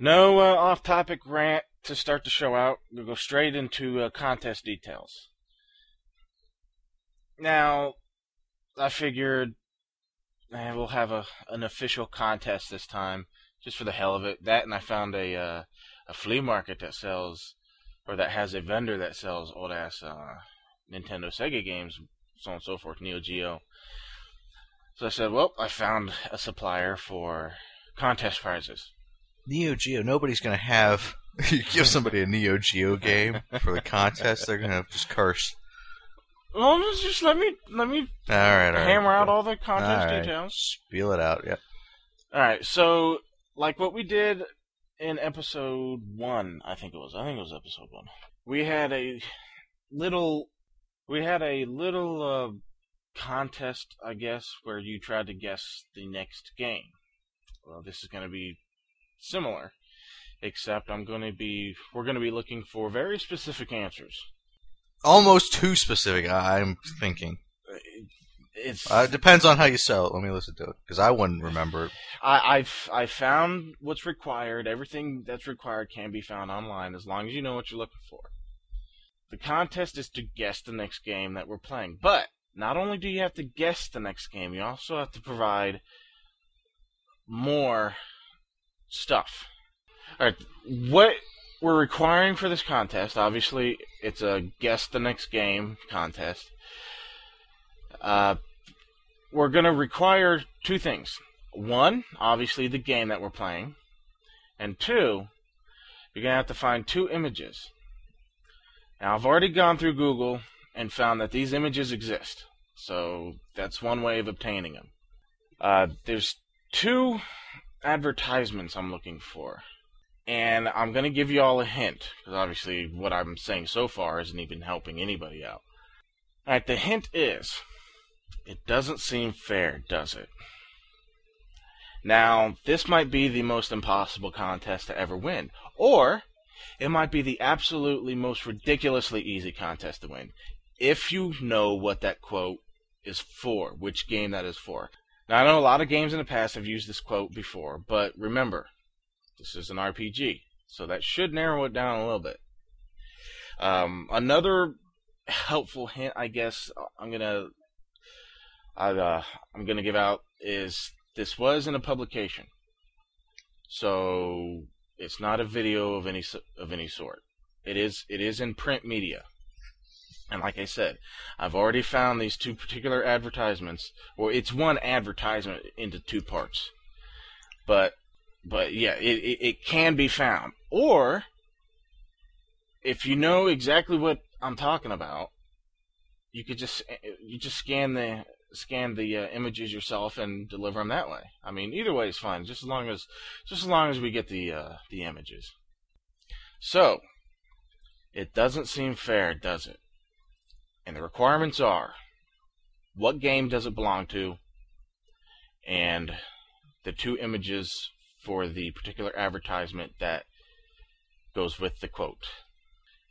No uh, off-topic rant to start the show out. We'll go straight into uh, contest details. Now, I figured eh, we'll have a an official contest this time, just for the hell of it. That, and I found a uh, a flea market that sells, or that has a vendor that sells old ass uh, Nintendo Sega games, so on and so forth, Neo Geo. So I said, well, I found a supplier for contest prizes. Neo Geo. Nobody's gonna have. you give somebody a Neo Geo game for the contest, they're gonna just curse. Well, just- just let me let me All right, all right. hammer out all the contest All right. details. Spiel it out. Yep. All right, so like what we did in episode one, I think it was. I think it was episode one. We had a little, we had a little uh, contest, I guess, where you tried to guess the next game. Well, this is going to be similar, except I'm going to be, we're going to be looking for very specific answers. Almost too specific. I'm thinking. It's Uh, it depends on how you sell it. Let me listen to it because I wouldn't remember it. I, I've I found what's required. Everything that's required can be found online as long as you know what you're looking for. The contest is to guess the next game that we're playing. But not only do you have to guess the next game, you also have to provide more stuff. Alright, what we're requiring for this contest, obviously, it's a guess the next game contest. Uh, we're going to require two things one, obviously the game that we're playing, and two, you're gonna have to find two images. Now I've already gone through Google and found that these images exist, so that's one way of obtaining them. Uh, there's two advertisements I'm looking for, and I'm gonna give you all a hint because obviously what I'm saying so far isn't even helping anybody out. All right, the hint is. It doesn't seem fair, does it? Now, this might be the most impossible contest to ever win, or it might be the absolutely most ridiculously easy contest to win, if you know what that quote is for, which game that is for. Now, I know a lot of games in the past have used this quote before, but remember, this is an RPG, so that should narrow it down a little bit. Um, another helpful hint, I guess, I'm gonna I, uh, I'm to give out is this was in a publication, so it's not a video of any of any sort. It is it is in print media, and like I said, I've already found these two particular advertisements. Or it's one advertisement into two parts, but but yeah, it, it, it can be found. Or if you know exactly what I'm talking about, you could just you just scan the scan the uh, images yourself and deliver them that way. I mean, either way is fine, just as long as just as long as we get the uh, the images. So, it doesn't seem fair, does it? And the requirements are: what game does it belong to, and the two images for the particular advertisement that goes with the quote.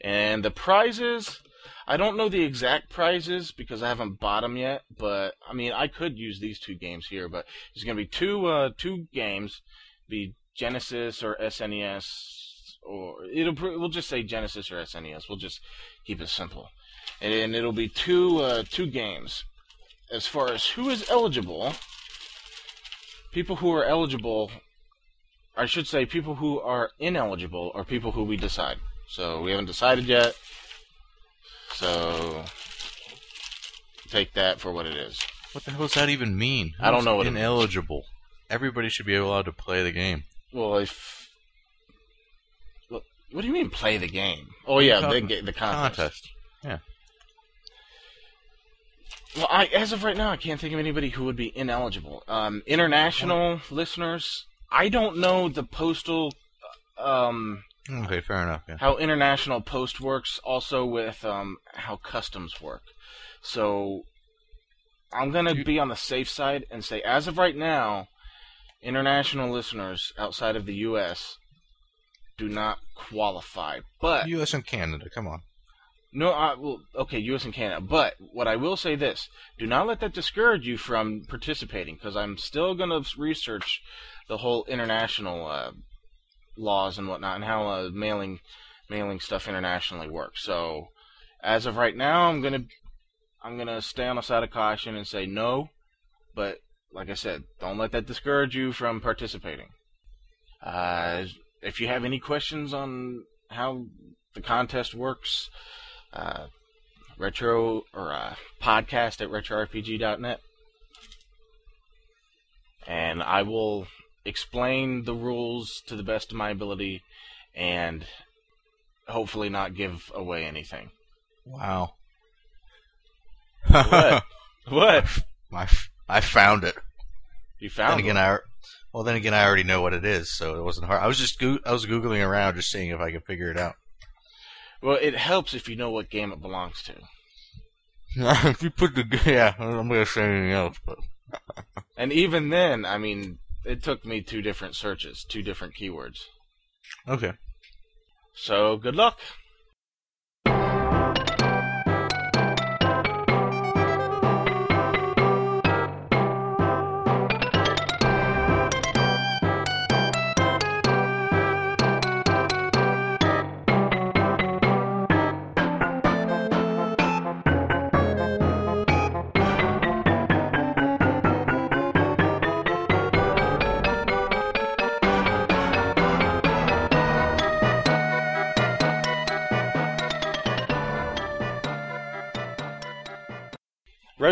And the prizes, I don't know the exact prizes because I haven't bought them yet, but I mean I could use these two games here. But there's gonna be two uh, two games, be Genesis or SNES, or it'll we'll just say Genesis or SNES. We'll just keep it simple, and, and it'll be two uh, two games. As far as who is eligible, people who are eligible, I should say people who are ineligible, are people who we decide. So we haven't decided yet. So take that for what it is. What the hell does that even mean? I don't know what it means. ineligible. Everybody should be allowed to play the game. Well, if what, do you mean play the game? Oh yeah, the ga- the contest. Contest. Yeah. Well, I, as of right now, I can't think of anybody who would be ineligible. Um, international listeners, I don't know the postal, um, Okay, fair enough. Yeah. how international post works, also with um, how customs work. So I'm gonna You- be on the safe side and say, as of right now, international listeners outside of the U.S. do not qualify. But U.S. and Canada. Come on. no, I, well, okay, U.S. and Canada. But what I will say this: do not let that discourage you from participating, because I'm still going to research the whole international uh, laws and whatnot, and how uh, mailing mailing stuff internationally works. So, as of right now, I'm gonna I'm gonna stay on the side of caution and say no. But like I said, don't let that discourage you from participating. Uh, if you have any questions on how the contest works, uh, retro or uh, podcast at retrorpg.net, and I will explain the rules to the best of my ability, and hopefully not give away anything. Wow. What? what? I, I found it. You found again, it? I well then again I already know what it is, so it wasn't hard. I was just goo- I was googling around just seeing if I could figure it out. Well, it helps if you know what game it belongs to. if you put the yeah, I'm gonna say anything else, but And even then, I mean, it took me two different searches, two different keywords. okay. So good luck.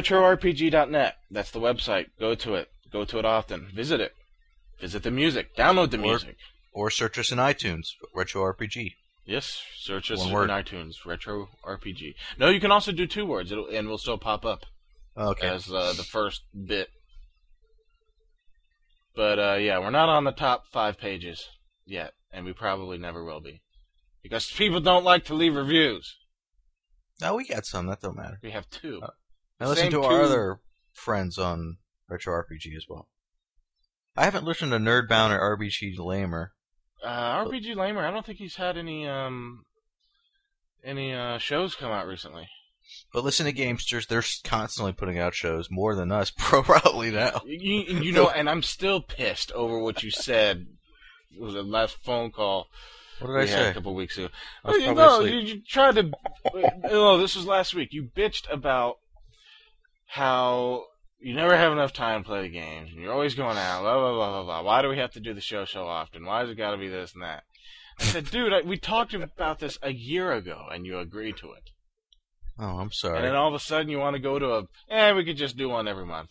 RetroRPG.net. That's the website. Go to it. Go to it often. Visit it. Visit the music. Download the Or- music. Or search us in iTunes, Retro RPG. Yes, search us One in word. iTunes. Retro RPG. No, you can also do two words, It'll, and we'll still pop up Okay. as uh, the first bit. But uh, yeah, we're not on the top five pages yet, and we probably never will be, because people don't like to leave reviews. No, we got some. That don't matter. We have two. Uh, And listen to our other friends on Retro RPG as well. I haven't listened to Nerdbound or RPG Lamer. Uh, RPG Lamer, I don't think he's had any um any uh, shows come out recently. But listen to Gamesters. They're constantly putting out shows more than us, probably now. You, you know, and I'm still pissed over what you said. It was the last phone call What did I say? a couple weeks ago. I was Oh, you know, you, you tried to. Oh, this was last week. You bitched about how you never have enough time to play the games, and you're always going out. Blah blah blah blah blah. Why do we have to do the show so often? Why has it got to be this and that? I said, dude, I, we talked about this a year ago, and you agreed to it. Oh, I'm sorry. And then all of a sudden, you want to go to a. Eh, we could just do one every month.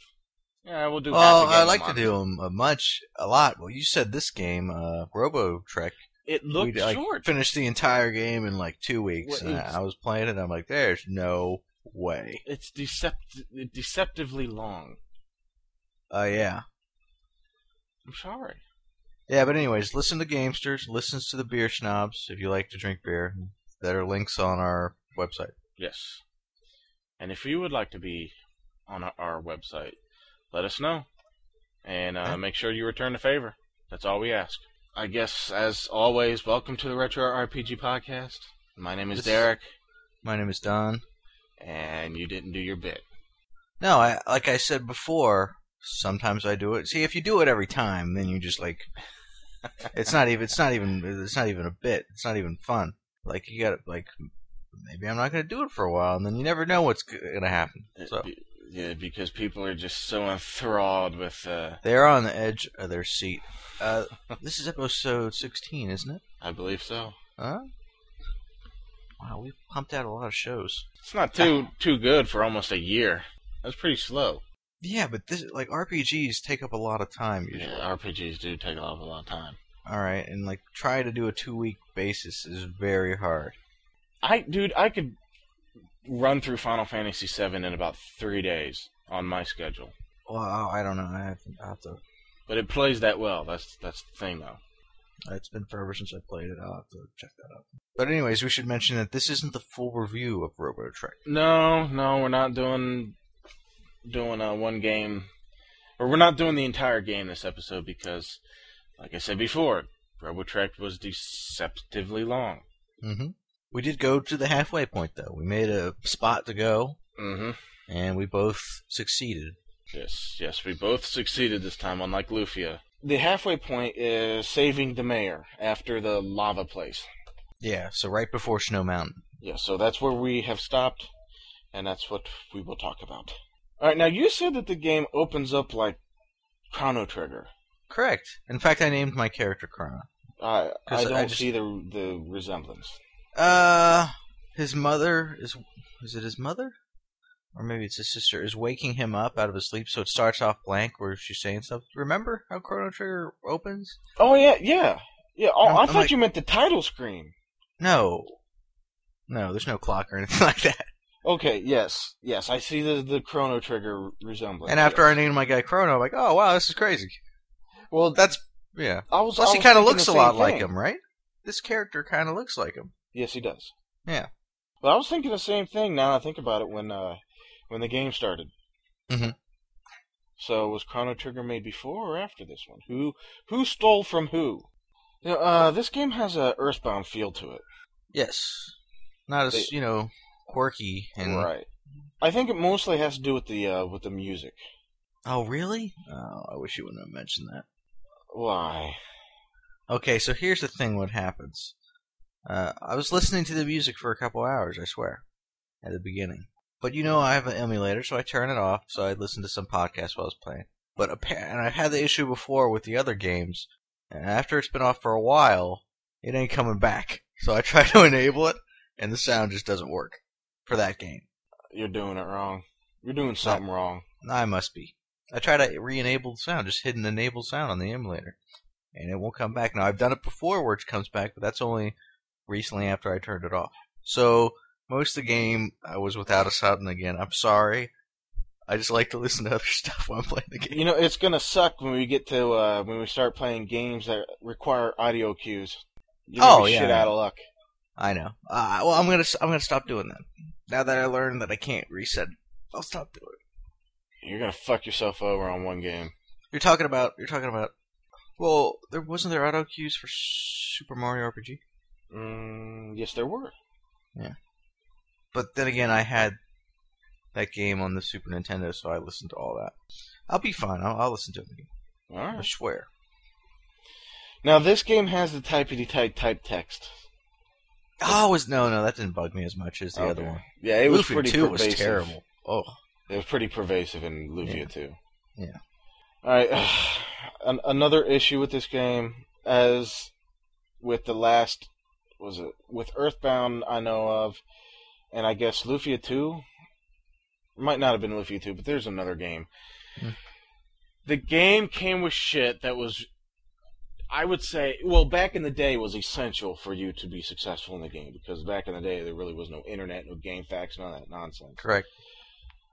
Yeah, we'll do. Well, half a game I like to do them a much, a lot. Well, you said this game, uh, Robo Trek. It looked we like, short. finished the entire game in like two weeks, Well, and I was playing it. I'm like, there's no way. It's decept- deceptively long. Uh, yeah, I'm sorry. yeah. But anyways, listen to Gamesters. Listens to the Beer Snobs if you like to drink beer. There are links on our website. Yes. And if you would like to be on our, our website, let us know. And uh, Yeah. make sure you return the favor. That's all we ask. I guess, as always, welcome to the Retro RPG Podcast. My name is This- Derek, My name is Don. And you didn't do your bit. No, I like I said before. Sometimes I do it. See, if you do it every time, then you just like it's not even it's not even it's not even a bit. It's not even fun. Like you got to like maybe I'm not going to do it for a while, and then you never know what's going to happen. So yeah, because people are just so enthralled with. Uh, they're on the edge of their seat. Uh, this is episode 16, isn't it? I believe so. Huh? Wow, we pumped out a lot of shows. It's not too too good for almost a year. That's pretty slow. Yeah, but this like RPGs take up a lot of time usually. Yeah, RPGs do take a lot, a lot of time. All right, and like try to do a two week basis is very hard. I, dude, I could run through Final Fantasy VII in about three days on my schedule. Well, I don't know. I have, I have to. But it plays that well. That's that's the thing, though. It's been forever since I played it. I'll have to check that out. But anyways, we should mention that this isn't the full review of Robo Trek. No, no, we're not doing doing uh, one game, or we're not doing the entire game this episode because, like I said before, RoboTrek was deceptively long. Mm-hmm. We did go to the halfway point though. We made a spot to go, Mm-hmm. and we both succeeded. Yes, yes, we both succeeded this time, unlike Lufia. The halfway point is saving the mayor after the lava place. Yeah, so right before Snow Mountain. Yeah, so that's where we have stopped, and that's what we will talk about. All right, now you said that the game opens up like Chrono Trigger. Correct. In fact, I named my character Chrono. I I 'Cause I don't just- see the the resemblance. Uh, his mother is is it his mother, or maybe it's his sister is waking him up out of his sleep. So it starts off blank where she's saying stuff. Remember how Chrono Trigger opens? Oh yeah, yeah, yeah. Oh, I'm- I thought like- you meant the title screen. No, no, there's no clock or anything like that. Okay, yes, yes, I see the the Chrono Trigger resemblance. And after I named my guy Chrono, I'm like, oh wow, this is crazy. well, That's yeah. I was. Plus, I he kind of looks a lot same like him, right? This character kind of looks like him. Yes, he does. Yeah. But I was thinking the same thing. Now I think about it when uh when the game started. Mhm. So was Chrono Trigger made before or after this one? Who who stole from who? You know, uh, this game has a Earthbound feel to it. Yes, not as They- you know quirky and Right. I think it mostly has to do with the uh, with the music. Oh really? Oh, I wish you wouldn't have mentioned that. Why? Okay, so here's the thing: what happens? Uh, I was listening to the music for a couple hours. I swear, at the beginning. But you know, I have an emulator, so I turn it off. So I listen to some podcast while I was playing. But appa- and I've had the issue before with the other games. And after it's been off for a while, it ain't coming back. So I try to enable it, and the sound just doesn't work for that game. You're doing it wrong. You're doing something wrong. I must be. I try to re-enable the sound, just hit an enable sound on the emulator, and it won't come back. Now I've done it before where it comes back, but that's only recently after I turned it off. So most of the game I was without a sound again. I'm sorry. I just like to listen to other stuff while I'm playing the game. You know, it's gonna suck when we get to uh, when we start playing games that require audio cues. You're Oh, be yeah, shit out of luck. I know. Uh, well, I'm gonna I'm gonna stop doing that. Now that I learned that I can't reset, I'll stop doing it. You're gonna fuck yourself over on one game. You're talking about you're talking about. Well, there wasn't there auto cues for Super Mario RPG. Mm, yes, there were. But then again, I had that game on the Super Nintendo, so I listened to all that. I'll be fine. I'll, I'll listen to it again. All I swear. Now this game has the typity type type text. Oh, it was no, no, that didn't bug me as much as the other one. Yeah, it was pretty 2 was pervasive. terrible. Oh, It was pretty pervasive in Lufia Yeah. too. Yeah. All right. An- another issue with this game, as with the last, was it with Earthbound? I know of, and I guess Lufia two. Might not have been Lufia two, but there's another game. Hmm. The game came with shit that was, I would say, well, back in the day, was essential for you to be successful in the game because back in the day there really was no internet, no GameFAQs, none of that nonsense. correct.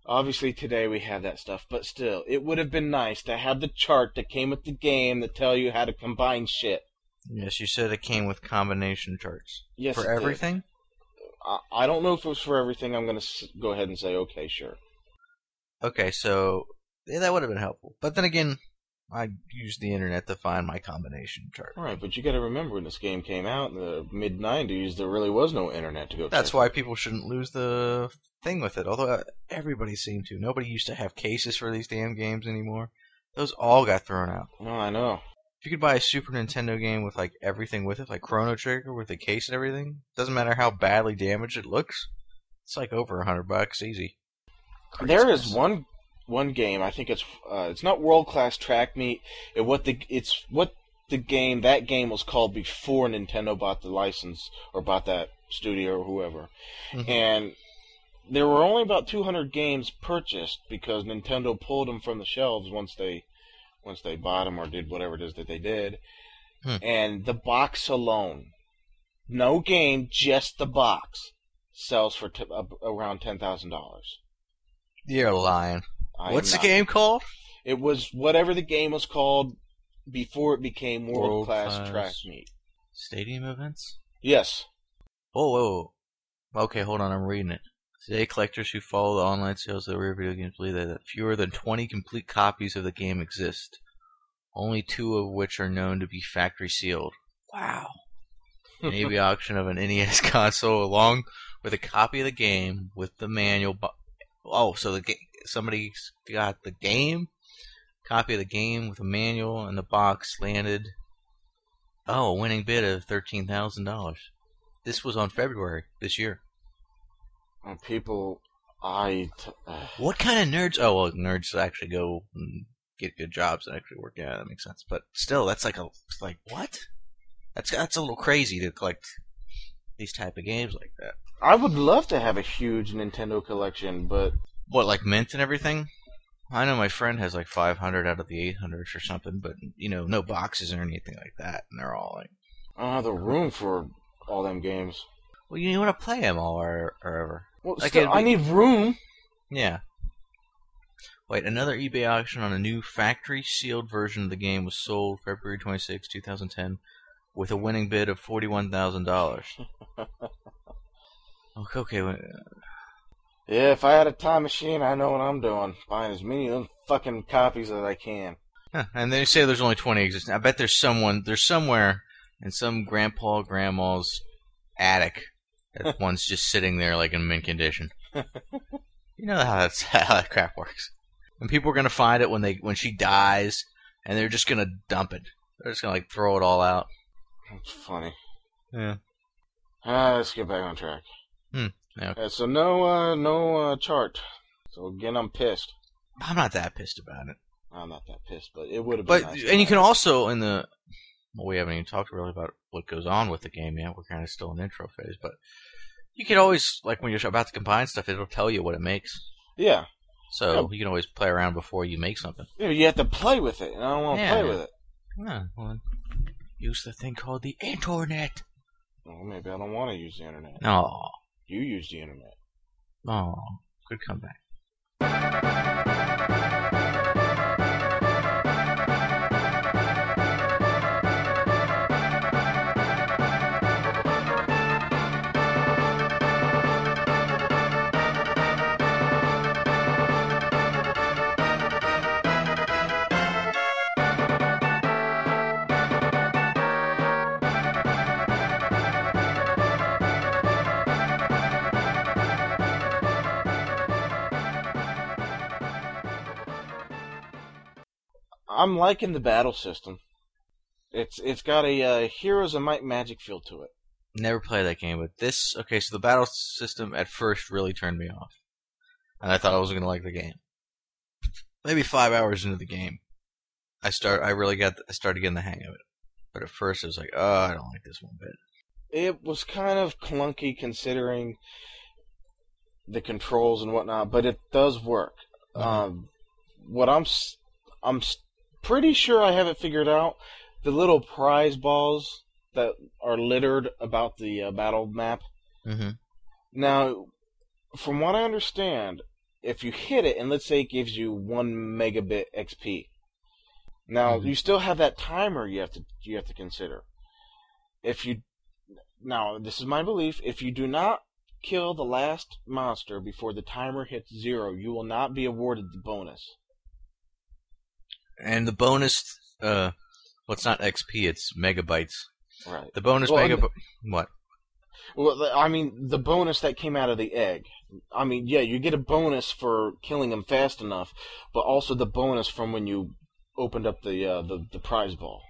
Obviously, today we have that stuff, but still, it would have been nice to have the chart that came with the game that tell you how to combine shit. Yes, you said it came with combination charts Yes, for everything. I, don't know if it was for everything. I'm going to go ahead and say, okay, sure. Okay, so yeah, that would have been helpful. But then again, I used the internet to find my combination chart. All right, but you got to remember when this game came out in the mid '90s, there really was no internet to go. That's check why people shouldn't lose the thing with it. Although uh, everybody seemed to. Nobody used to have cases for these damn games anymore. Those all got thrown out. No, I know. If you could buy a Super Nintendo game with like everything with it, like Chrono Trigger with the case and everything, doesn't matter how badly damaged it looks, it's like over a hundred bucks easy. There is one one game. I think it's uh, it's not world class track meet. It what the it's what the game that game was called before Nintendo bought the license or bought that studio or whoever. Mhm. And there were only about 200 games purchased because Nintendo pulled them from the shelves once they once they bought them or did whatever it is that they did. Hmm. And the box alone, no game, just the box, sells for t- uh, around ten thousand dollars. You're lying. I What's the not. game called? It was whatever the game was called before it became world class track meet. Stadium events? Yes. Oh, whoa, whoa. Okay, hold on, I'm reading it. Today, collectors who follow the online sales of the rare video games believe that fewer than 20 complete copies of the game exist, only two of which are known to be factory sealed. Wow. An eBay auction of an NES console along with a copy of the game with the manual. Bu- oh, so the ga- somebody's got the game Copy of the game with a manual and the box landed. Oh, a winning bid of thirteen thousand dollars. This was on February this year. And people, I. T- What kind of nerds? Oh, well, nerds actually go and get good jobs and actually work. Yeah, that makes sense. But still, that's like a like what? That's that's a little crazy to collect these type of games like that. I would love to have a huge Nintendo collection, but What, like mint and everything? I know my friend has like 500 out of the 800s or something, but you know, no boxes or anything like that, and they're all like, I don't have the room for all them games. well, you want to play them all or, or ever. Well, Like, still, it'd I need room. Yeah. Wait, another eBay auction on a new factory sealed version of the game was sold February 26, 2010, with a winning bid of $41,000. okay, okay. Yeah, if I had a time machine, I know what I'm doing. Buying as many of them fucking copies as I can. Huh, and they say there's only 20 existing. I bet there's someone, there's somewhere in some grandpa grandma's attic that one's just sitting there like in mint condition. you know how that's how that crap works. And people are gonna find it when they when she dies, and they're just gonna dump it. They're just gonna like throw it all out. It's funny. Yeah. Ah, let's get back on track. Hmm, yeah. Uh, so no, uh, no uh, chart. So again, I'm pissed. I'm not that pissed about it. I'm not that pissed, but it would have been. But nice and you can also in the well, we haven't even talked really about what goes on with the game yet. We're kind of still in intro phase, but you can always like when you're about to combine stuff, it'll tell you what it makes. Yeah, So Yeah. you can always play around before you make something. Yeah, you have to play with it, and I don't want to Yeah. play with it. Yeah, well, use the thing called the internet. Well, maybe I don't want to use the internet. Oh, You use the internet. oh, good comeback. I'm liking the battle system. It's it's got a uh, Heroes of Might magic feel to it. Never played that game, but this okay. So the battle system at first really turned me off, and I thought I wasn't gonna like the game. Maybe five hours into the game, I start. I really got. I started getting the hang of it. But at first, it was like, oh, I don't like this one bit. It was kind of clunky considering the controls and whatnot, but it does work. Mhm. Um, what I'm I'm pretty sure I have it figured out. The little prize balls that are littered about the uh, battle map. Mm-hmm. Now, from what I understand, if you hit it and let's say it gives you one megabit XP, now Mhm. you still have that timer you have to you have to consider. If you now this is my belief, if you do not kill the last monster before the timer hits zero, you will not be awarded the bonus. And the bonus, uh, well, it's not XP, it's megabytes. Right. The bonus Well, megabyte. What? Well, I mean, the bonus that came out of the egg. I mean, yeah, you get a bonus for killing him fast enough, but also the bonus from when you opened up the uh, the, the prize ball.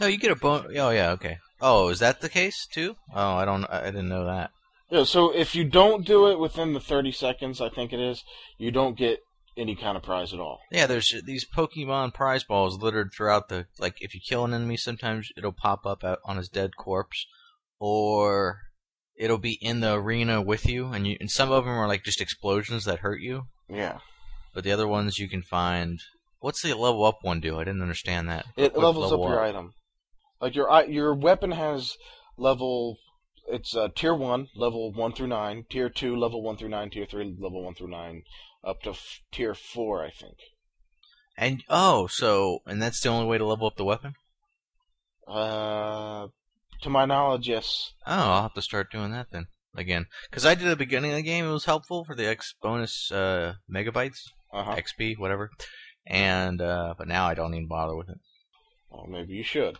No, you get a bonus. Oh yeah, okay. Oh, is that the case too? Oh, I don't. I didn't know that. Yeah, so if you don't do it within the 30 seconds, I think it is, you don't get any kind of prize at all. Yeah, there's these Pokemon prize balls littered throughout the. Like, if you kill an enemy, sometimes it'll pop up out on his dead corpse, or it'll be in the arena with you, and you. And some of them are like just explosions that hurt you, Yeah. but the other ones you can find. What's the level up one do? I didn't understand that. It Quick levels up level your item. Like your your weapon has level it's uh, tier 1, level 1 through 9, tier 2 level 1 through 9, tier 3 level 1 through 9, up to f- tier 4, I think. And oh, so and that's the only way to level up the weapon. Uh to my knowledge, yes. Oh, I'll have to start doing that then again. Because I did at the beginning of the game, it was helpful for the X bonus uh, megabytes, Uh-huh. XP, whatever. And uh, but now I don't even bother with it. Well, maybe you should.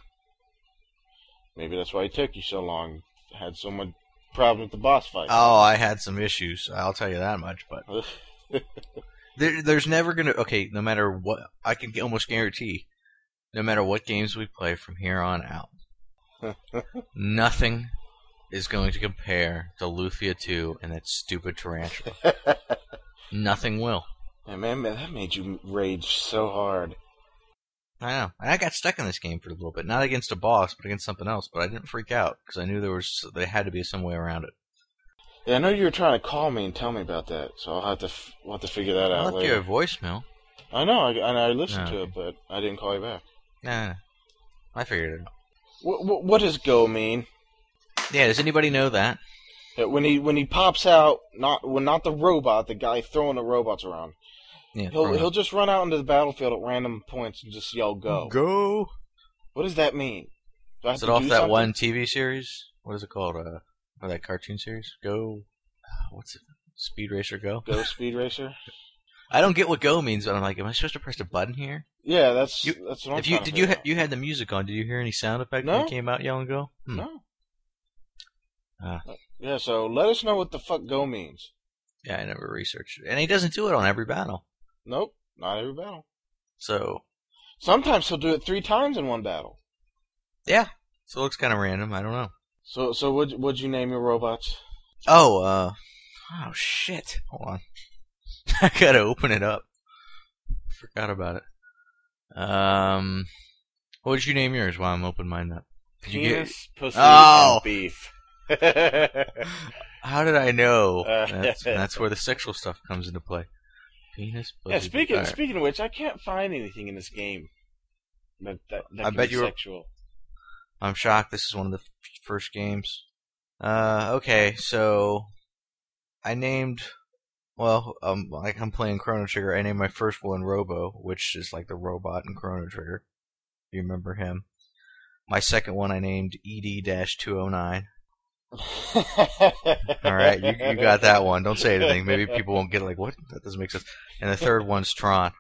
Maybe that's why it took you so long. Had so much problem with the boss fight. Oh, I had some issues. I'll tell you that much. But There, there's never gonna. Okay, no matter what, I can almost guarantee, no matter what games we play from here on out, nothing is going to compare to Lufia 2 and that stupid tarantula. nothing will. Yeah, man, man, that made you rage so hard. I know. And I got stuck in this game for a little bit, not against a boss, but against something else. But I didn't freak out because I knew there was there had to be some way around it. Yeah, I know you were trying to call me and tell me about that, so I'll have to f- we'll have to figure that I out left later. you a voicemail. I know, I, and I listened Oh, to it, but I didn't call you back. Nah, I figured it out. What, what, what does go mean? Yeah, does anybody know that? That when he when he pops out, not when not the robot, the guy throwing the robots around, Yeah, he'll probably he'll just run out into the battlefield at random points and just yell "Go." Go. What does that mean? Do I have Is it to off do that something? one TV series? What is it called? Uh, or that cartoon series? Go. uh, What's it? Speed Racer Go. Go Speed Racer. I don't get what Go means, but I'm like, am I supposed to press a button here? Yeah, that's You- that's what I'm if you did you ha- you had the music on? Did you hear any sound effect when No. it came out yelling Go? Hmm. No. Ah. Yeah, so let us know what the fuck go means. Yeah, I never researched it, and he doesn't do it on every battle. Nope, not every battle. So Sometimes he'll do it three times in one battle. yeah, so it looks kind of random. I don't know. So so what would you name your robots? Oh, uh, oh shit! Hold on, I gotta open it up. Forgot about it. Um, what did you name yours? While I'm opening mine up. Did you get? Penis, pussy, Oh! and beef. How did I know? Uh, That's, that's where the sexual stuff comes into play. Penis. yeah, speaking alright. speaking of which, I can't find anything in this game that that, that I bet be you were- sexual. I'm shocked. This is one of the f- first games. Uh, okay, so I named. Well, um, like I'm playing Chrono Trigger. I named my first one Robo, which is like the robot in Chrono Trigger. If you remember him. My second one I named ED-209. All right, you, you got that one. Don't say anything. Maybe people won't get it, like what? That doesn't make sense. And the third one's Tron.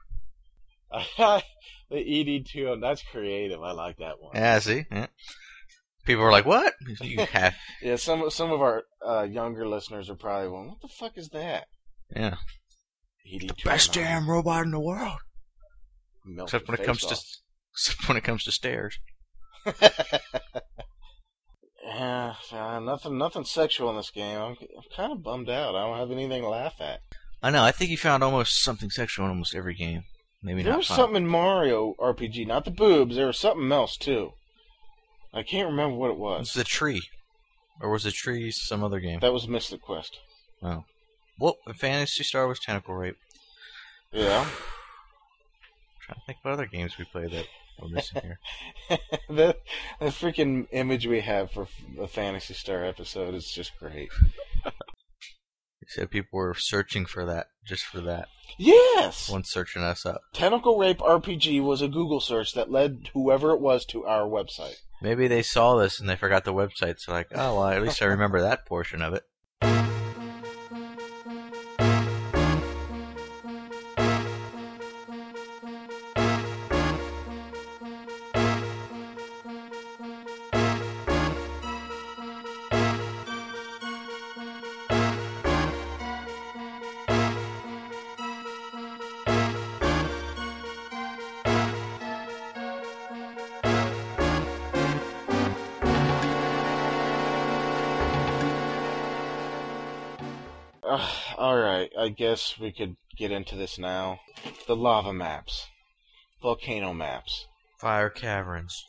the ED two. That's creative. I like that one. Yeah, see, yeah. people are like, what? You have, Yeah, some some of our uh, younger listeners are probably going, "What the fuck is that?" yeah, ED best damn robot in the world. Melt Except when it comes face to except when it comes to stairs. yeah, uh, nothing nothing sexual in this game. I'm, I'm kind of bummed out. I don't have anything to laugh at. I know. I think you found almost something sexual in almost every game. Maybe there not. was fun. something in Mario RPG, not the boobs. There was something else too. I can't remember what it was. It's was. the tree, or was the tree some other game? That was Mystic Quest. Oh, well, Phantasy Star was tentacle rape. Yeah, trying to think what other games we played that we're missing here. the the freaking image we have for the Phantasy Star episode is just great. Said people were searching for that, just for that. Yes, One searching us up. Tentacle Rape RPG was a Google search that led whoever it was to our website. Maybe they saw this and they forgot the website, so like, oh well, at least I remember that portion of it. Guess we could get into this now. The lava maps, volcano maps. Fire caverns.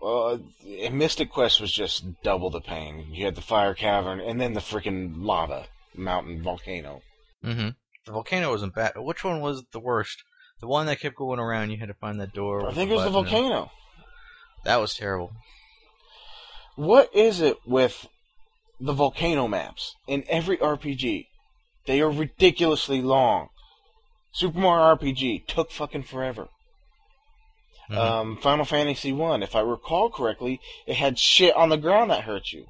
Well, uh, Mystic Quest was just double the pain. You had the fire cavern and then the freaking lava mountain volcano. Mm-hmm. The volcano wasn't bad. Which one was the worst? The one that kept going around. You had to find that door. I think it was the button and- volcano. That was terrible. What is it with the volcano maps in every RPG? They are ridiculously long. Super Mario RPG took fucking forever. Mhm. Um, Final Fantasy One, if I recall correctly, it had shit on the ground that hurt you.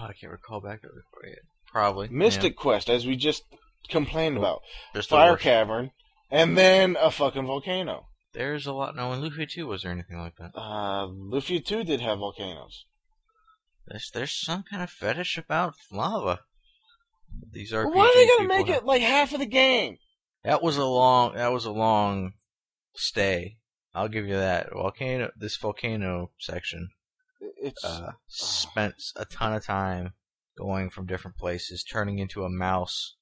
oh, I can't recall back. that before Yet. Probably Mystic Quest, as we just complained Cool. about, There's Just the Fire. Cavern, and then a fucking volcano. There's a lot. No, in Lufia 2 was there anything like that? Uh, Lufia Two did have volcanoes. There's there's some kind of fetish about lava. These are Why are they gonna make it like half of the game? That was a long. That was a long stay. I'll give you that. Volcano. This volcano section It's uh, spent a ton of time going from different places, turning into a mouse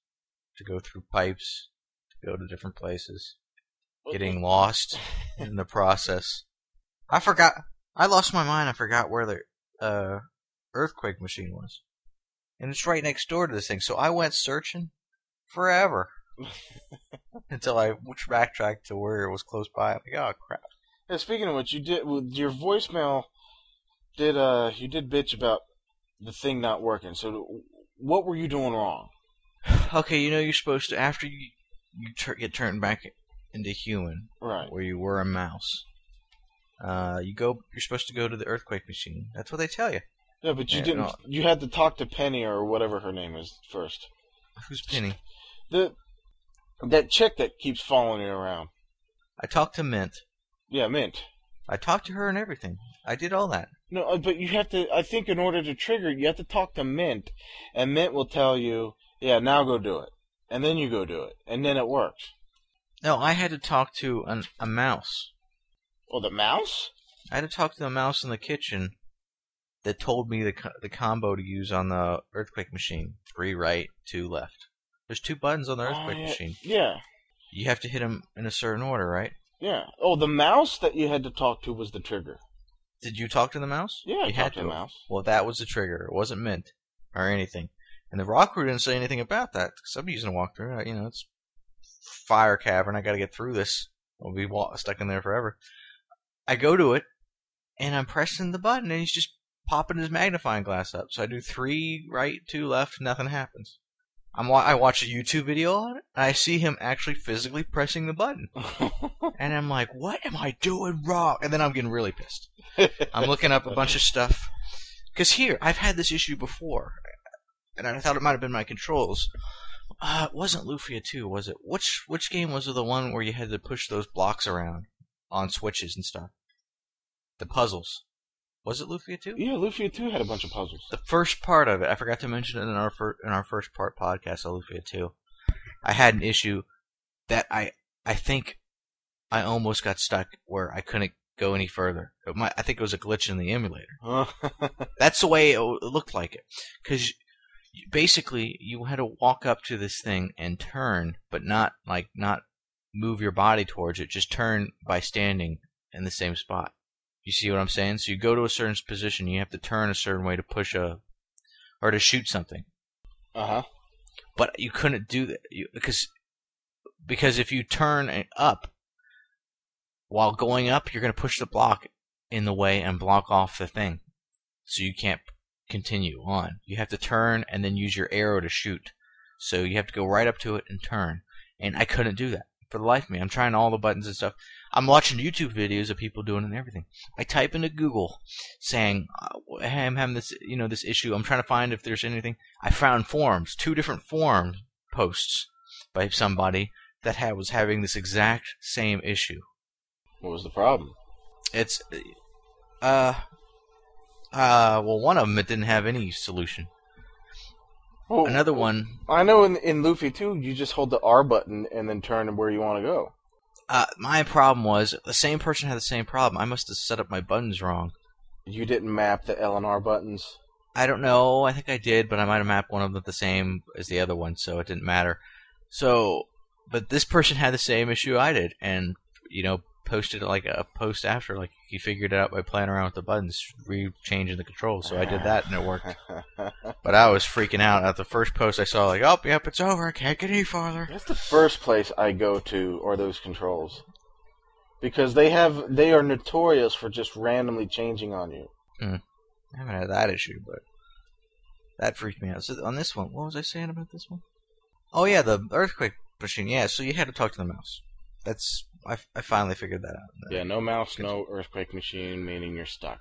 to go through pipes to go to different places, getting lost in the process. I forgot. I lost my mind. I forgot where the uh, earthquake machine was, and it's right next door to this thing. So I went searching forever until I backtracked to where it was close by. I'm like, oh crap. Yeah, speaking of which, you did with your voicemail. Did uh you did bitch about the thing not working? So what were you doing wrong? Okay, you know you're supposed to after you you tur- get turned back into human, Right. where you were a mouse. Uh, you go. You're supposed to go to the earthquake machine. That's what they tell you. Yeah, but you Yeah, didn't. no. You had to talk to Penny or whatever her name is first. Who's Penny? The that chick that keeps following you around. I talked to Mint. Yeah, Mint. I talked to her and everything. I did all that. No, uh, but you have to. I think in order to trigger, it, you have to talk to Mint, and Mint will tell you, "Yeah, now go do it," and then you go do it, and then it works. No, I had to talk to an, a mouse. Oh, the mouse? I had to talk to the mouse in the kitchen that told me the co- the combo to use on the earthquake machine: three right, two left. There's two buttons on the uh, earthquake Oh, yeah. machine. Yeah, You have to hit them in a certain order, right? yeah. Oh, the mouse that you had to talk to was the trigger. Did you talk to the mouse? Yeah, I you talked to the mouse. Well, that was the trigger. It wasn't Mint or anything. And the rock crew didn't say anything about that because I'm using a walkthrough. You know, it's fire cavern. I got to get through this. I'll be wa- stuck in there forever. I go to it, and I'm pressing the button, and he's just popping his magnifying glass up. So I do three right, two left, nothing happens. I'm wa- I watch a YouTube video on it, and I see him actually physically pressing the button, and I'm like, "What am I doing wrong?" And then I'm getting really pissed. I'm looking up a bunch of stuff. Because here, I've had this issue before, and I thought it might have been my controls. Uh, it wasn't Lufia 2, was it? Which which game was it the one where you had to push those blocks around on switches and stuff? The puzzles. Was it Lufia 2? yeah, Lufia too had a bunch of puzzles. The first part of it, I forgot to mention it in our fir- in our first part podcast of Lufia 2. I had an issue that I I think I almost got stuck where I couldn't go any further. It might, I think it was a glitch in the emulator. That's the way it looked like it. Because basically, you had to walk up to this thing and turn, but not like not move your body towards it. Just turn by standing in the same spot. You see what I'm saying? So you go to a certain position, you have to turn a certain way to push a or to shoot something. uh huh. But you couldn't do that you, because because if you turn up while going up, you're going to push the block in the way and block off the thing, so you can't continue on. You have to turn and then use your arrow to shoot. So you have to go right up to it and turn. And I couldn't do that for the life of me. I'm trying all the buttons and stuff. I'm watching YouTube videos of people doing it and everything. I type into Google saying, uh, "Hey, I'm having this, you know, this issue. I'm trying to find if there's anything." I found forums, two different forum posts by somebody that had, was having this exact same issue. What was the problem? It's, uh, uh, well, one of them it didn't have any solution. Well, Another one, I know in in Lufia too, you just hold the R button and then turn where you want to go. Uh, my problem was the same person had the same problem. I must have set up my buttons wrong. You didn't map the L and R buttons. I don't know. I think I did, but I might have mapped one of them the same as the other one, so it didn't matter. So, but this person had the same issue I did, and you know, posted like a post after, like he figured it out by playing around with the buttons, re-changing the controls. So I did that, and it worked. But I was freaking out at the first post I saw, like, oh, yep, it's over. I can't get any farther. That's the first place I go to are those controls. Because they have they are notorious for just randomly changing on you. Hmm. I haven't had that issue, but that freaked me out. So on this one, what was I saying about this one? Oh yeah, the earthquake machine. Yeah, so you had to talk to the mouse. That's I, I finally figured that out. Yeah, no mouse, no earthquake machine, meaning you're stuck.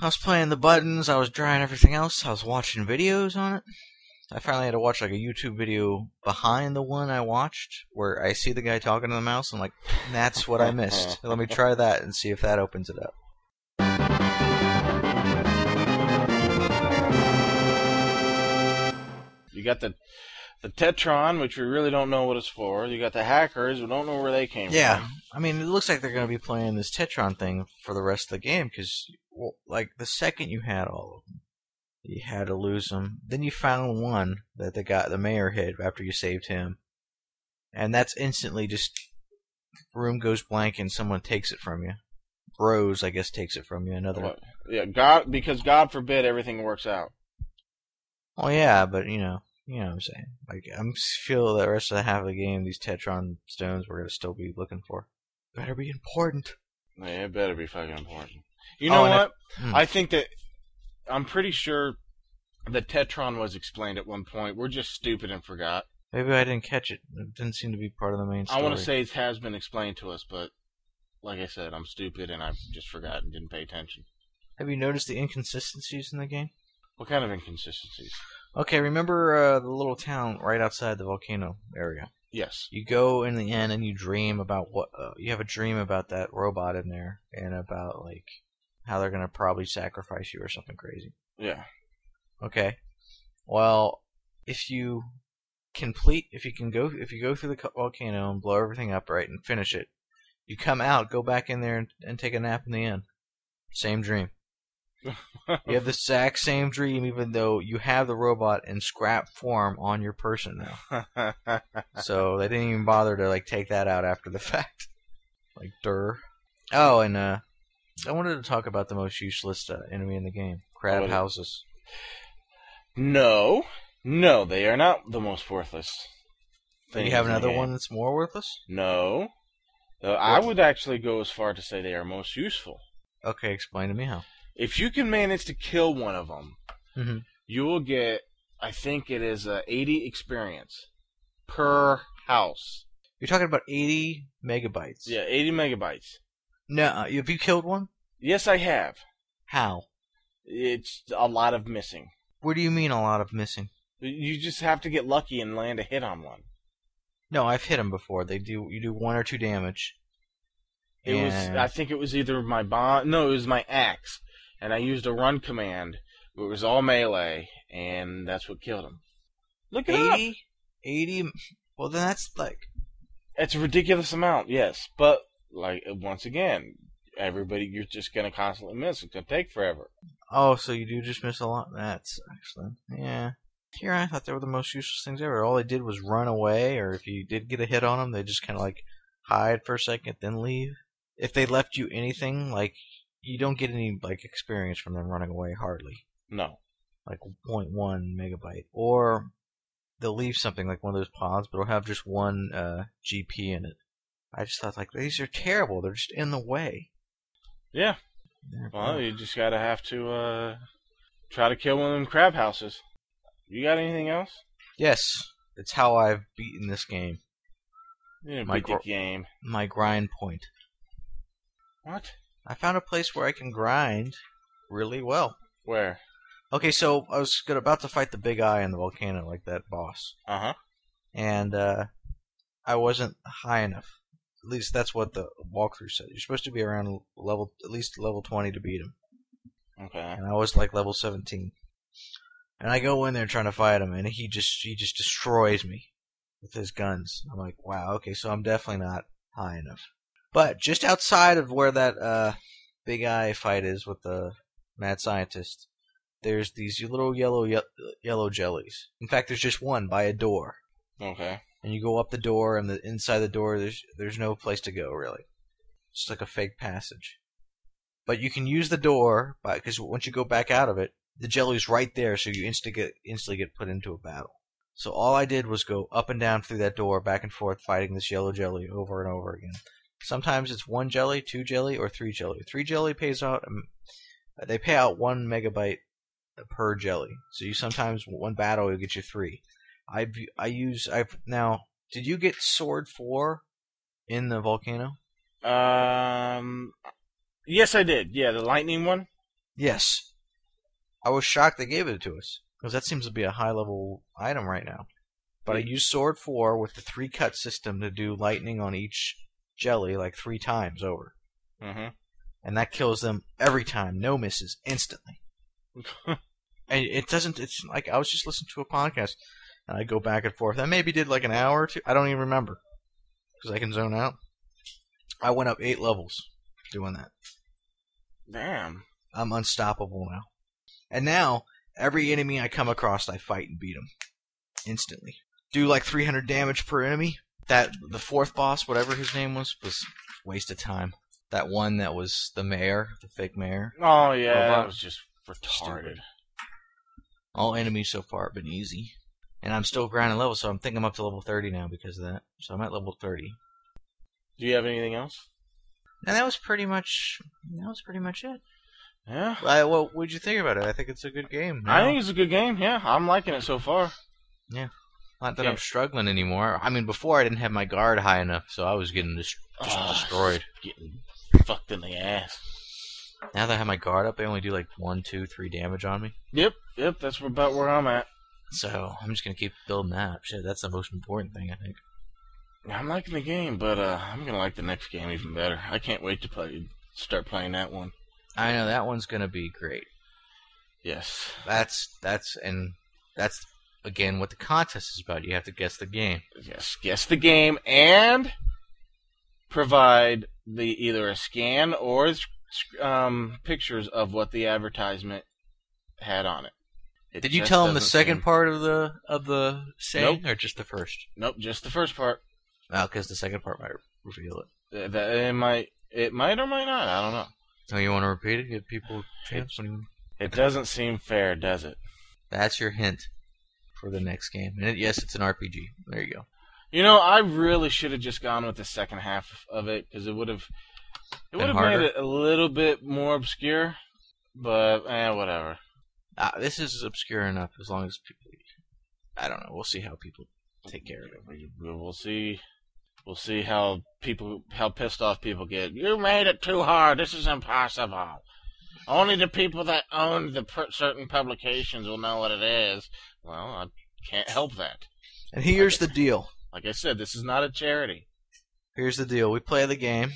I was playing the buttons. I was drawing everything else. I was watching videos on it. I finally had to watch like a YouTube video behind the one I watched, where I see the guy talking to the mouse. I'm like, that's what I missed. Let me try that and see if that opens it up. You got the the Tetron, which we really don't know what it's for. You got the hackers, we don't know where they came Yeah, from. Yeah, I mean, it looks like they're going to be playing this Tetron thing for the rest of the game because, well, like, the second you had all of them, you had to lose them. Then you found one that the guy, the mayor hit after you saved him, and that's instantly just room goes blank and someone takes it from you. Rose, I guess, takes it from you. Another. What? Yeah, God, because God forbid everything works out. Oh yeah, but you know, you know what I'm saying. Like, I'm feel the rest of the half of the game, these Tetron stones we're gonna still be looking for. Better be important. Yeah, it better be fucking important. You Oh, know if- what? Hmm. I think that I'm pretty sure the Tetron was explained at one point. We're just stupid and forgot. Maybe I didn't catch it. It didn't seem to be part of the main story. I want to say it has been explained to us, but like I said, I'm stupid and I just forgot and didn't pay attention. Have you noticed the inconsistencies in the game? What kind of inconsistencies? Okay, remember uh, the little town right outside the volcano area? Yes. You go in the end and you dream about what uh, you have a dream about that robot in there and about like how they're gonna probably sacrifice you or something crazy. Yeah. Okay. Well, if you complete, if you can go, if you go through the volcano and blow everything up right and finish it, you come out, go back in there and, and take a nap in the end. Same dream. You have the exact same dream, even though you have the robot in scrap form on your person now. So they didn't even bother to like take that out after the fact. Like dur. Oh, and uh, I wanted to talk about the most useless uh, enemy in the game: crab houses. no, no, they are not the most worthless. Do you have another one that's more worthless? No. Uh, I would actually go as far to say they are most useful. Okay, explain to me how. If you can manage to kill one of them, Mhm. you will get, I think it is uh, 80 experience per house. You're talking about 80 megabytes. Yeah, 80 megabytes. No, uh, have you killed one? Yes, I have. How? It's a lot of missing. What do you mean a lot of missing? You just have to get lucky and land a hit on one. No, I've hit them before. They do. You do one or two damage. It was, I think it was either my bomb, no, it was my axe, and I used a run command. It was all melee, and that's what killed him. Look it up. 80? 80? Well, then that's like. It's a ridiculous amount, yes, but like once again, everybody you're just gonna constantly miss. It's gonna take forever. Oh, so you do just miss a lot? That's excellent. Yeah. Here, I thought they were the most useless things ever. All they did was run away, or if you did get a hit on them, they just kind of like hide for a second, then leave. If they left you anything, like, you don't get any, like, experience from them running away, hardly. No, like 0.1 megabyte, or they'll leave something like one of those pods, but it'll have just one uh, GP in it. I just thought like these are terrible. They're just in the way. yeah. They're- Well, you just gotta have to uh try to kill one of them crab houses. You got anything else? yes, it's how I've beaten this game. You didn't My beat the gr- game. My grind point. What? I found a place where I can grind really well. Where? Okay, so I was gonna, about to fight the big eye in the volcano, like that boss, Uh huh. and uh, I wasn't high enough. At least that's what the walkthrough said. You're supposed to be around level, at least level 20 to beat him. Okay. and I was like level 17. And I go in there trying to fight him, and he just he just destroys me with his guns. I'm like, wow, okay, so I'm definitely not high enough. But just outside of where that uh, big eye fight is with the mad scientist, there's these little yellow ye- yellow jellies. In fact, there's just one by a door, Okay. and you go up the door, and the inside the door there's there's no place to go really. It's like a fake passage. But you can use the door because once you go back out of it, the jelly's right there, so you instantly get instantly get put into a battle. So all I did was go up and down through that door, back and forth, fighting this yellow jelly over and over again. Sometimes it's one jelly, two jelly, or three jelly. Three jelly pays out. Um, they pay out one megabyte per jelly. So you sometimes one battle will get you three. I I use I've now. Did you get sword four in the volcano? Um. Yes, I did. Yeah, the lightning one. Yes. I was shocked they gave it to us because that seems to be a high level item right now. But I used sword four with the three cut system to do lightning on each jelly like three times over, Mm-hmm. and that kills them every time, no misses, instantly. and it doesn't. It's like I was just listening to a podcast. and I go back and forth. I maybe did like an hour or two. I don't even remember because I can zone out. I went up eight levels doing that. Damn. I'm unstoppable now. And now every enemy I come across, I fight and beat them instantly. Do like 300 damage per enemy. That the fourth boss, whatever his name was, was waste of time. That one that was the mayor, the fake mayor. Oh yeah, Robot. that was just retarded. Stupid. All enemies so far have been easy. And I'm still grinding levels, so I'm thinking I'm up to level 30 now because of that. So I'm at level 30. Do you have anything else? And that was pretty much that was pretty much it. Yeah. I, well, what'd you think about it? I think it's a good game. I think it's a good game. Yeah, I'm liking it so far. Not that Yeah. I'm struggling anymore. I mean, before I didn't have my guard high enough, so I was getting dis- just Ah, destroyed. Getting fucked in the ass. Now that I have my guard up, they only do like one, two, three damage on me. Yep, yep. That's about where I'm at. So I'm just gonna keep building that. Shit, that's the most important thing, I think. I'm liking the game, but uh, I'm gonna like the next game even better. I can't wait to play, start playing that one. I know that one's gonna be great. Yes. That's that's and that's again what the contest is about. You have to guess the game. Yes. Guess the game and provide the either a scan or um, pictures of what the advertisement had on it. It Did you tell them the second seem- part of the of the saying, or just the first? Nope, just the first part. Oh, because the second part might reveal it. Uh, That it might, it might or might not. I don't know. Oh, you want to repeat it? Give people a chance. You- It doesn't seem fair, does it? That's your hint for the next game. And it, yes, it's an RPG. There you go. You know, I really should have just gone with the second half of it because it would have, it would have made it a little bit more obscure. But eh, whatever. Uh, this is obscure enough as long as people. I don't know. We'll see how people take care of it. We'll see. We'll see how people, how pissed off people get. You made it too hard. This is impossible. Only the people that own the certain publications will know what it is. Well, I can't help that. And here's the deal. Like I said, this is not a charity. Here's the deal. We play the game.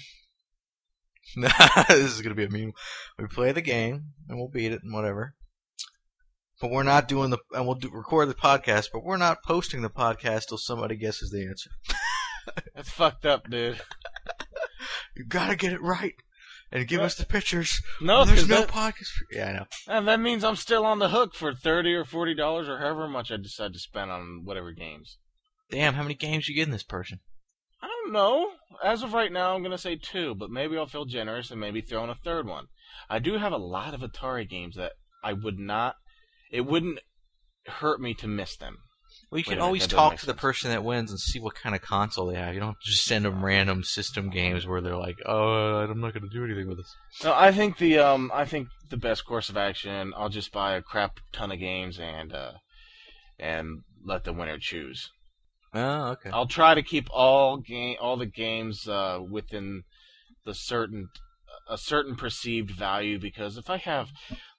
this is gonna be a meme. We play the game and we'll beat it and whatever. But we're not doing the and we'll do, record the podcast. But we're not posting the podcast till somebody guesses the answer. That's fucked up, dude. You gotta get it right and give us uh, the pictures. No, there's no that- podcast. Yeah, I know. And that means I'm still on the hook for thirty or forty dollars or however much I decide to spend on whatever games. Damn, how many games you getting this person? I don't know. As of right now, I'm gonna say two, but maybe I'll feel generous and maybe throw in a third one. I do have a lot of Atari games that I would not. It wouldn't hurt me to miss them. Well, you can a always talk to the person that wins and see what kind of console they have. You don't have to just send them random system games where they're like, "Oh, I'm not going to do anything with this." No, I think the um, I think the best course of action. I'll just buy a crap ton of games and uh, and let the winner choose. Oh, okay. I'll try to keep all game all the games uh, within the certain a certain perceived value because if I have,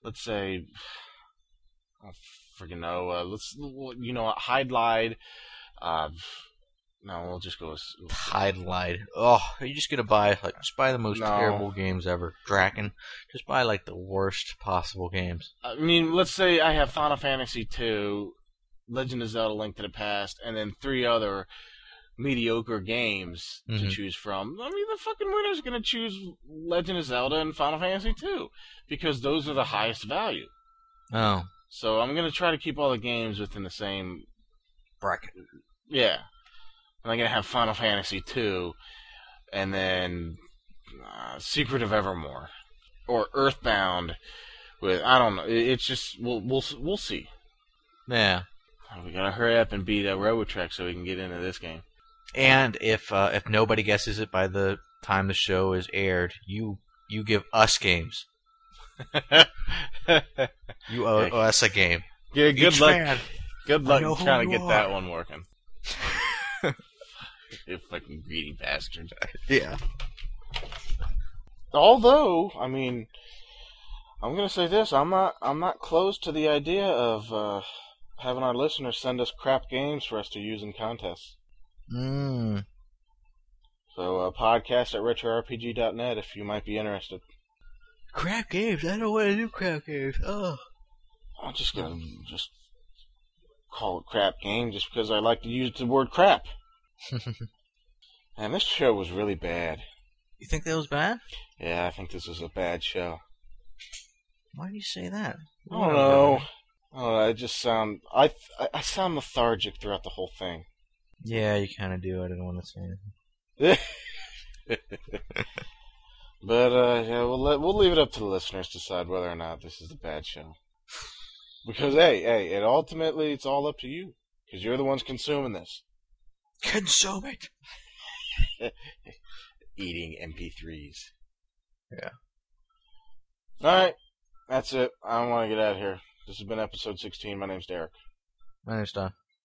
let's say, I freaking know, uh, let's you know, hide lied. Uh, no, we'll just go. With, Tide Light. Oh, are you just gonna buy like just buy the most No. terrible games ever? Drakkhen. Just buy like the worst possible games. I mean, let's say I have Final Fantasy two, Legend of Zelda: Link to the Past, and then three other mediocre games to Mhm. choose from. I mean, the fucking winner's gonna choose Legend of Zelda and Final Fantasy two because those are the highest value. Oh, So I'm gonna try to keep all the games within the same. bracket. Yeah, and I'm gonna have Final Fantasy two, and then uh, Secret of Evermore or Earthbound. With I don't know. It's just we'll we'll we'll see. Yeah. We gotta hurry up and beat uh, Robotrek so we can get into this game. And if uh, if nobody guesses it by the time the show is aired, you you give us games. You owe Hey. us a game. Yeah, good Each luck. fan. Good luck trying to you get that one working. you fucking greedy bastard. Yeah. Although, I mean, I'm gonna say this: I'm not, I'm not closed to the idea of uh, having our listeners send us crap games for us to use in contests. Mm. So, uh, podcast at retrorpg.net if you might be interested. Crap games. I don't want to do crap games. Oh. I'm just gonna just call it crap game just because I like to use the word crap. And this show was really bad. you think that was bad? Yeah, I think this was a bad show. Why do you say that? I don't know. I. I just sound I I- I sound lethargic throughout the whole thing. Yeah, you kind of do. I didn't want to say anything. but uh, yeah, we'll let, we'll leave it up to the listeners to decide whether or not this is a bad show. Because hey, hey, it ultimately it's all up to you because you're the ones consuming this, Consume it. eating MP3s. Yeah. All right, that's it. I want to get out of here. This has been episode 16. My name's Derek. My name's Don.